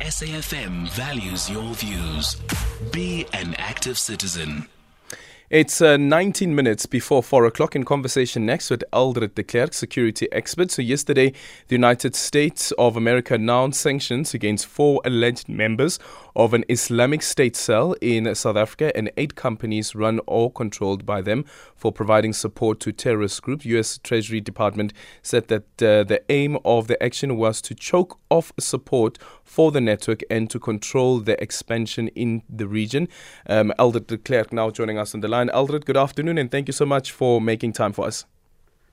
SAFM values your views. Be an active citizen. It's uh, 19 minutes before 4 o'clock in conversation next with Eldred de Klerk, security expert. So, yesterday, the United States of America announced sanctions against four alleged members of an Islamic State cell in South Africa and eight companies run or controlled by them for providing support to terrorist groups. U.S. Treasury Department said that uh, the aim of the action was to choke off support for the network and to control the expansion in the region. Um, Eldred de Klerk now joining us on the line line. Eldred, good afternoon, and thank you so much for making time for us.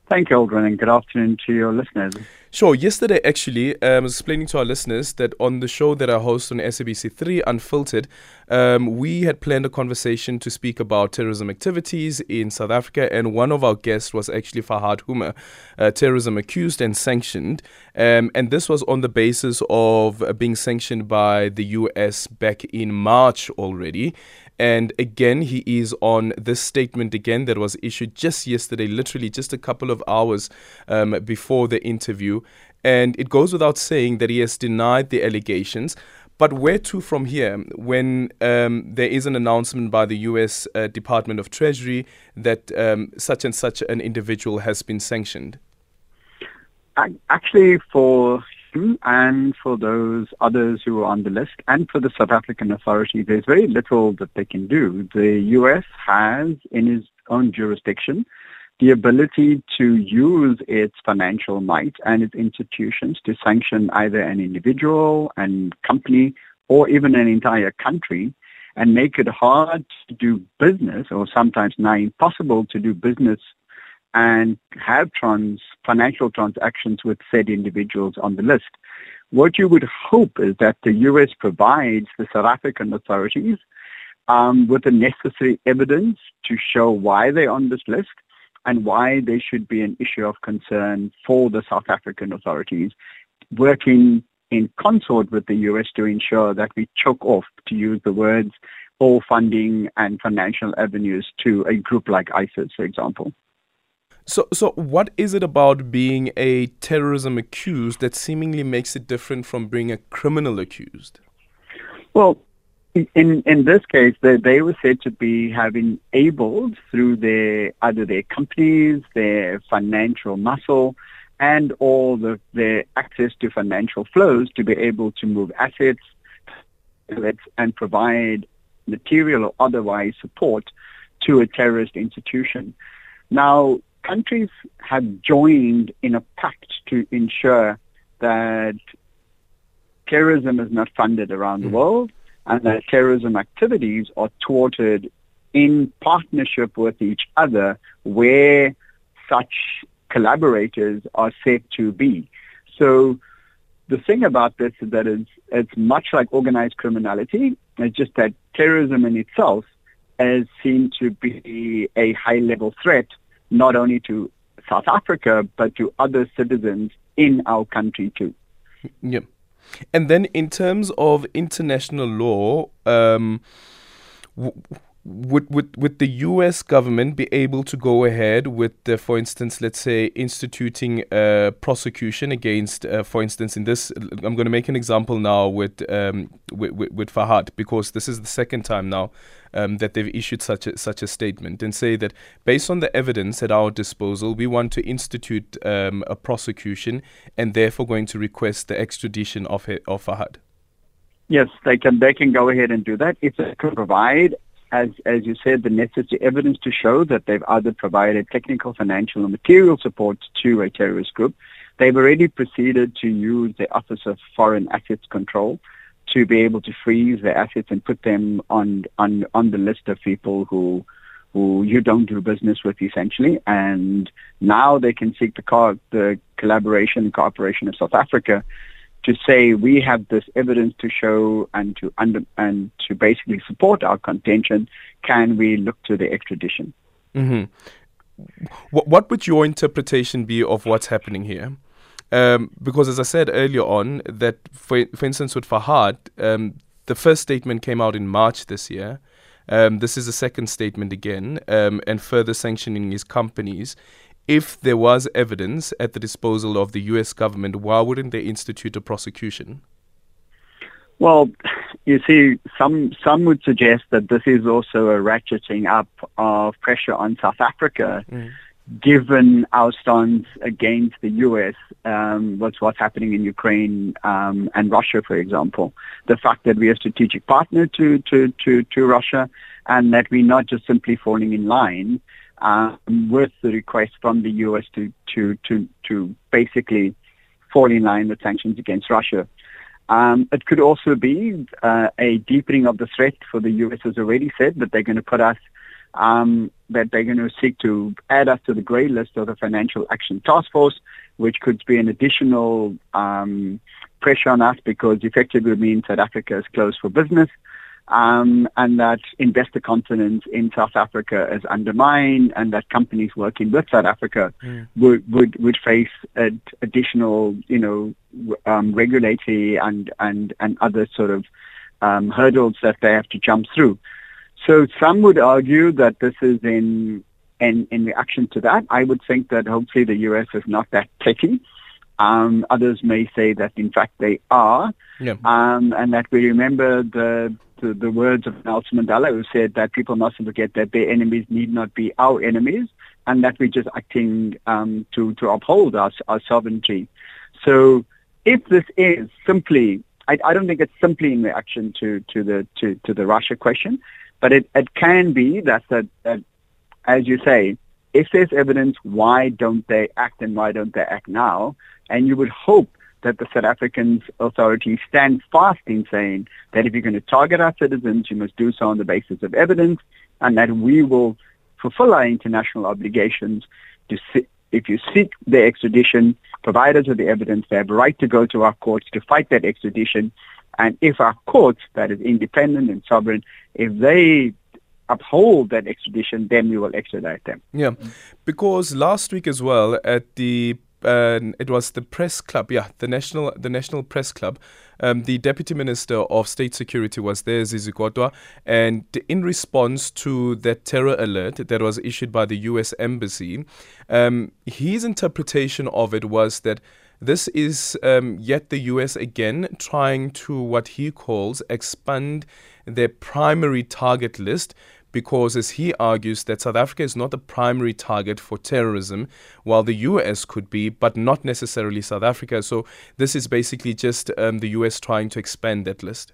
Thank you, Aldrin, and good afternoon to your listeners. Sure. Yesterday, actually, um, I was explaining to our listeners that on the show that I host on SABC3 Unfiltered, um, we had planned a conversation to speak about terrorism activities in South Africa, and one of our guests was actually Farhad Hoomer, uh, terrorism accused and sanctioned. Um, and this was on the basis of uh, being sanctioned by the US back in March already. And again, he is on this statement again that was issued just yesterday, literally just a couple of hours um, before the interview. And it goes without saying that he has denied the allegations. But where to from here when um, there is an announcement by the US uh, Department of Treasury that um, such and such an individual has been sanctioned? Actually, for and for those others who are on the list and for the South African authority, there's very little that they can do. The U.S. has in its own jurisdiction the ability to use its financial might and its institutions to sanction either an individual, and company, or even an entire country and make it hard to do business or sometimes now impossible to do business and have trans, financial transactions with said individuals on the list. What you would hope is that the U.S. provides the South African authorities um, with the necessary evidence to show why they're on this list and why they should be an issue of concern for the South African authorities, working in consort with the U.S. to ensure that we choke off, to use the words, all funding and financial avenues to a group like ISIS, for example. So, so what is it about being a terrorism accused that seemingly makes it different from being a criminal accused? Well, in in this case, they, they were said to be having able through their either their companies, their financial muscle, and all the their access to financial flows to be able to move assets and provide material or otherwise support to a terrorist institution. Now, countries have joined in a pact to ensure that terrorism is not funded around the hmm. world and that terrorism activities are thwarted in partnership with each other where such collaborators are said to be. So the thing about this is that it's, it's much like organized criminality. It's just that terrorism in itself is seen to be a high level threat not only to South Africa, but to other citizens in our country too. Yeah. And then in terms of international law, um, would, would would the U.S. government be able to go ahead with, for instance, let's say, instituting a prosecution against, uh, for instance, in this, I'm going to make an example now with, um, with, with, with Farhad because this is the second time now um, that they've issued such a, such a statement and say that based on the evidence at our disposal, we want to institute um, a prosecution and therefore going to request the extradition of of Farhad. Yes, they can. They can go ahead and do that if they can provide as, as you said, the necessary evidence to show that they've either provided technical, financial, or material support to a terrorist group. They've already proceeded to use the Office of Foreign Assets Control to be able to freeze their assets and put them on on on the list of people who who you don't do business with essentially. And now they can seek the co- the collaboration and cooperation of South Africa to say we have this evidence to show and to under and to basically support our contention, can we look to the extradition? Mm-hmm. What, what would your interpretation be of what's happening here? Um, because as I said earlier on, that for, for instance with Farhad, um, the first statement came out in March this year. Um, this is a second statement again, um, and further sanctioning his companies if there was evidence at the disposal of the US government, why wouldn't they institute a prosecution? Well, you see, some some would suggest that this is also a ratcheting up of pressure on South Africa, mm. given our stance against the U.S. Um, what's what's happening in Ukraine um, and Russia, for example. The fact that we're a strategic partner to to to, to Russia, and that we're not just simply falling in line um, with the request from the U.S. to to to to basically fall in line with sanctions against Russia. Um, it could also be uh, a deepening of the threat for the U.S. has already said that they're going to put us, um, that they're going to seek to add us to the grey list of the Financial Action Task Force, which could be an additional um, pressure on us because effectively means South Africa is closed for business um, and that investor confidence in South Africa is undermined, and that companies working with South Africa mm. would, would would face ad- additional, you know, um, regulatory and and and other sort of um, hurdles that they have to jump through. So some would argue that this is in in in reaction to that. I would think that hopefully the US is not that techy. Um, others may say that in fact they are, yeah. um, and that we remember the the, the words of Nelson Mandela, who said that people mustn't forget that their enemies need not be our enemies, and that we're just acting um, to to uphold our, our sovereignty. So, if this is simply, I, I don't think it's simply in reaction to to the to, to the Russia question, but it, it can be that, that that as you say, if there's evidence, why don't they act and why don't they act now? And you would hope that the South African authorities stand fast in saying that if you're going to target our citizens, you must do so on the basis of evidence, and that we will fulfill our international obligations to see, if you seek their extradition, provide us with the evidence, they have a right to go to our courts to fight that extradition. And if our courts, that is independent and sovereign, if they uphold that extradition, then we will extradite them. Yeah, because last week as well at the uh, it was the press club, yeah, the national the national press club. Um, the deputy minister of state security was there, Zizi Kodwa, and in response to that terror alert that was issued by the U.S. embassy, um, his interpretation of it was that. This is um, yet the US again trying to what he calls expand their primary target list because, as he argues, that South Africa is not the primary target for terrorism, while the US could be, but not necessarily South Africa. So, this is basically just um, the US trying to expand that list.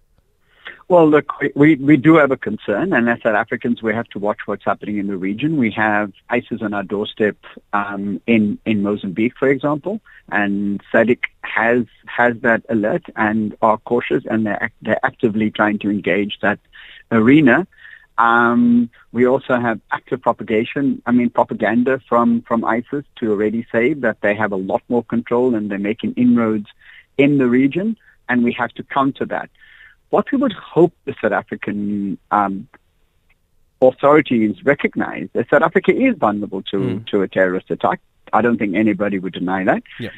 Well, look, we, we do have a concern, and as South Africans, we have to watch what's happening in the region. We have ISIS on our doorstep um, in in Mozambique, for example, and SADC has has that alert and are cautious, and they're they're actively trying to engage that arena. Um, we also have active propagation, I mean propaganda from, from ISIS to already say that they have a lot more control and they're making inroads in the region, and we have to counter that. What we would hope the South African um, authorities recognize that South Africa is vulnerable to, mm. to a terrorist attack. I don't think anybody would deny that. Yeah.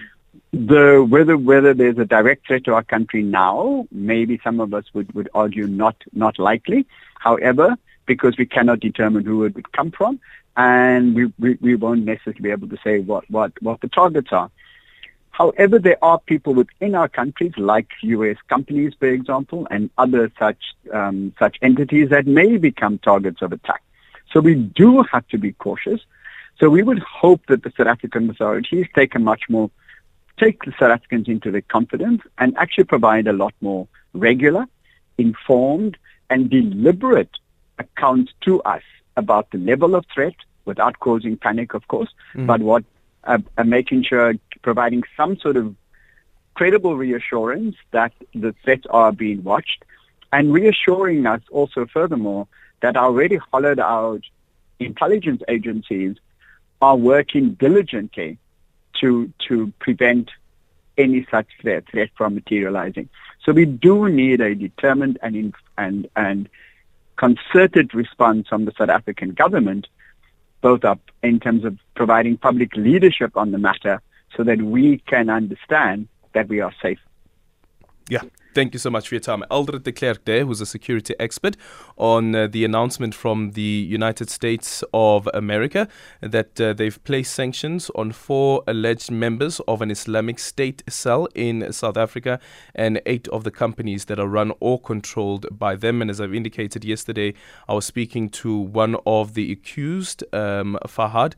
The whether whether there's a direct threat to our country now, maybe some of us would, would argue not not likely. However, because we cannot determine who it would come from, and we, we, we won't necessarily be able to say what, what, what the targets are. However, there are people within our countries, like U.S. companies, for example, and other such um, such entities that may become targets of attack. So we do have to be cautious. So we would hope that the South African authorities take a much more take the South Africans into their confidence and actually provide a lot more regular, informed, and deliberate account to us about the level of threat without causing panic, of course, mm. but what uh, uh, making sure providing some sort of credible reassurance that the threats are being watched and reassuring us also furthermore that our already hollowed out intelligence agencies are working diligently to to prevent any such threat, threat from materializing. So we do need a determined and and and concerted response from the South African government, both up in terms of providing public leadership on the matter so that we can understand that we are safe. Yeah. Thank you so much for your time. Eldred de Klerk there, who's a security expert on uh, the announcement from the United States of America that uh, they've placed sanctions on four alleged members of an Islamic State cell in South Africa and eight of the companies that are run or controlled by them. And as I've indicated yesterday, I was speaking to one of the accused, um, Farhad,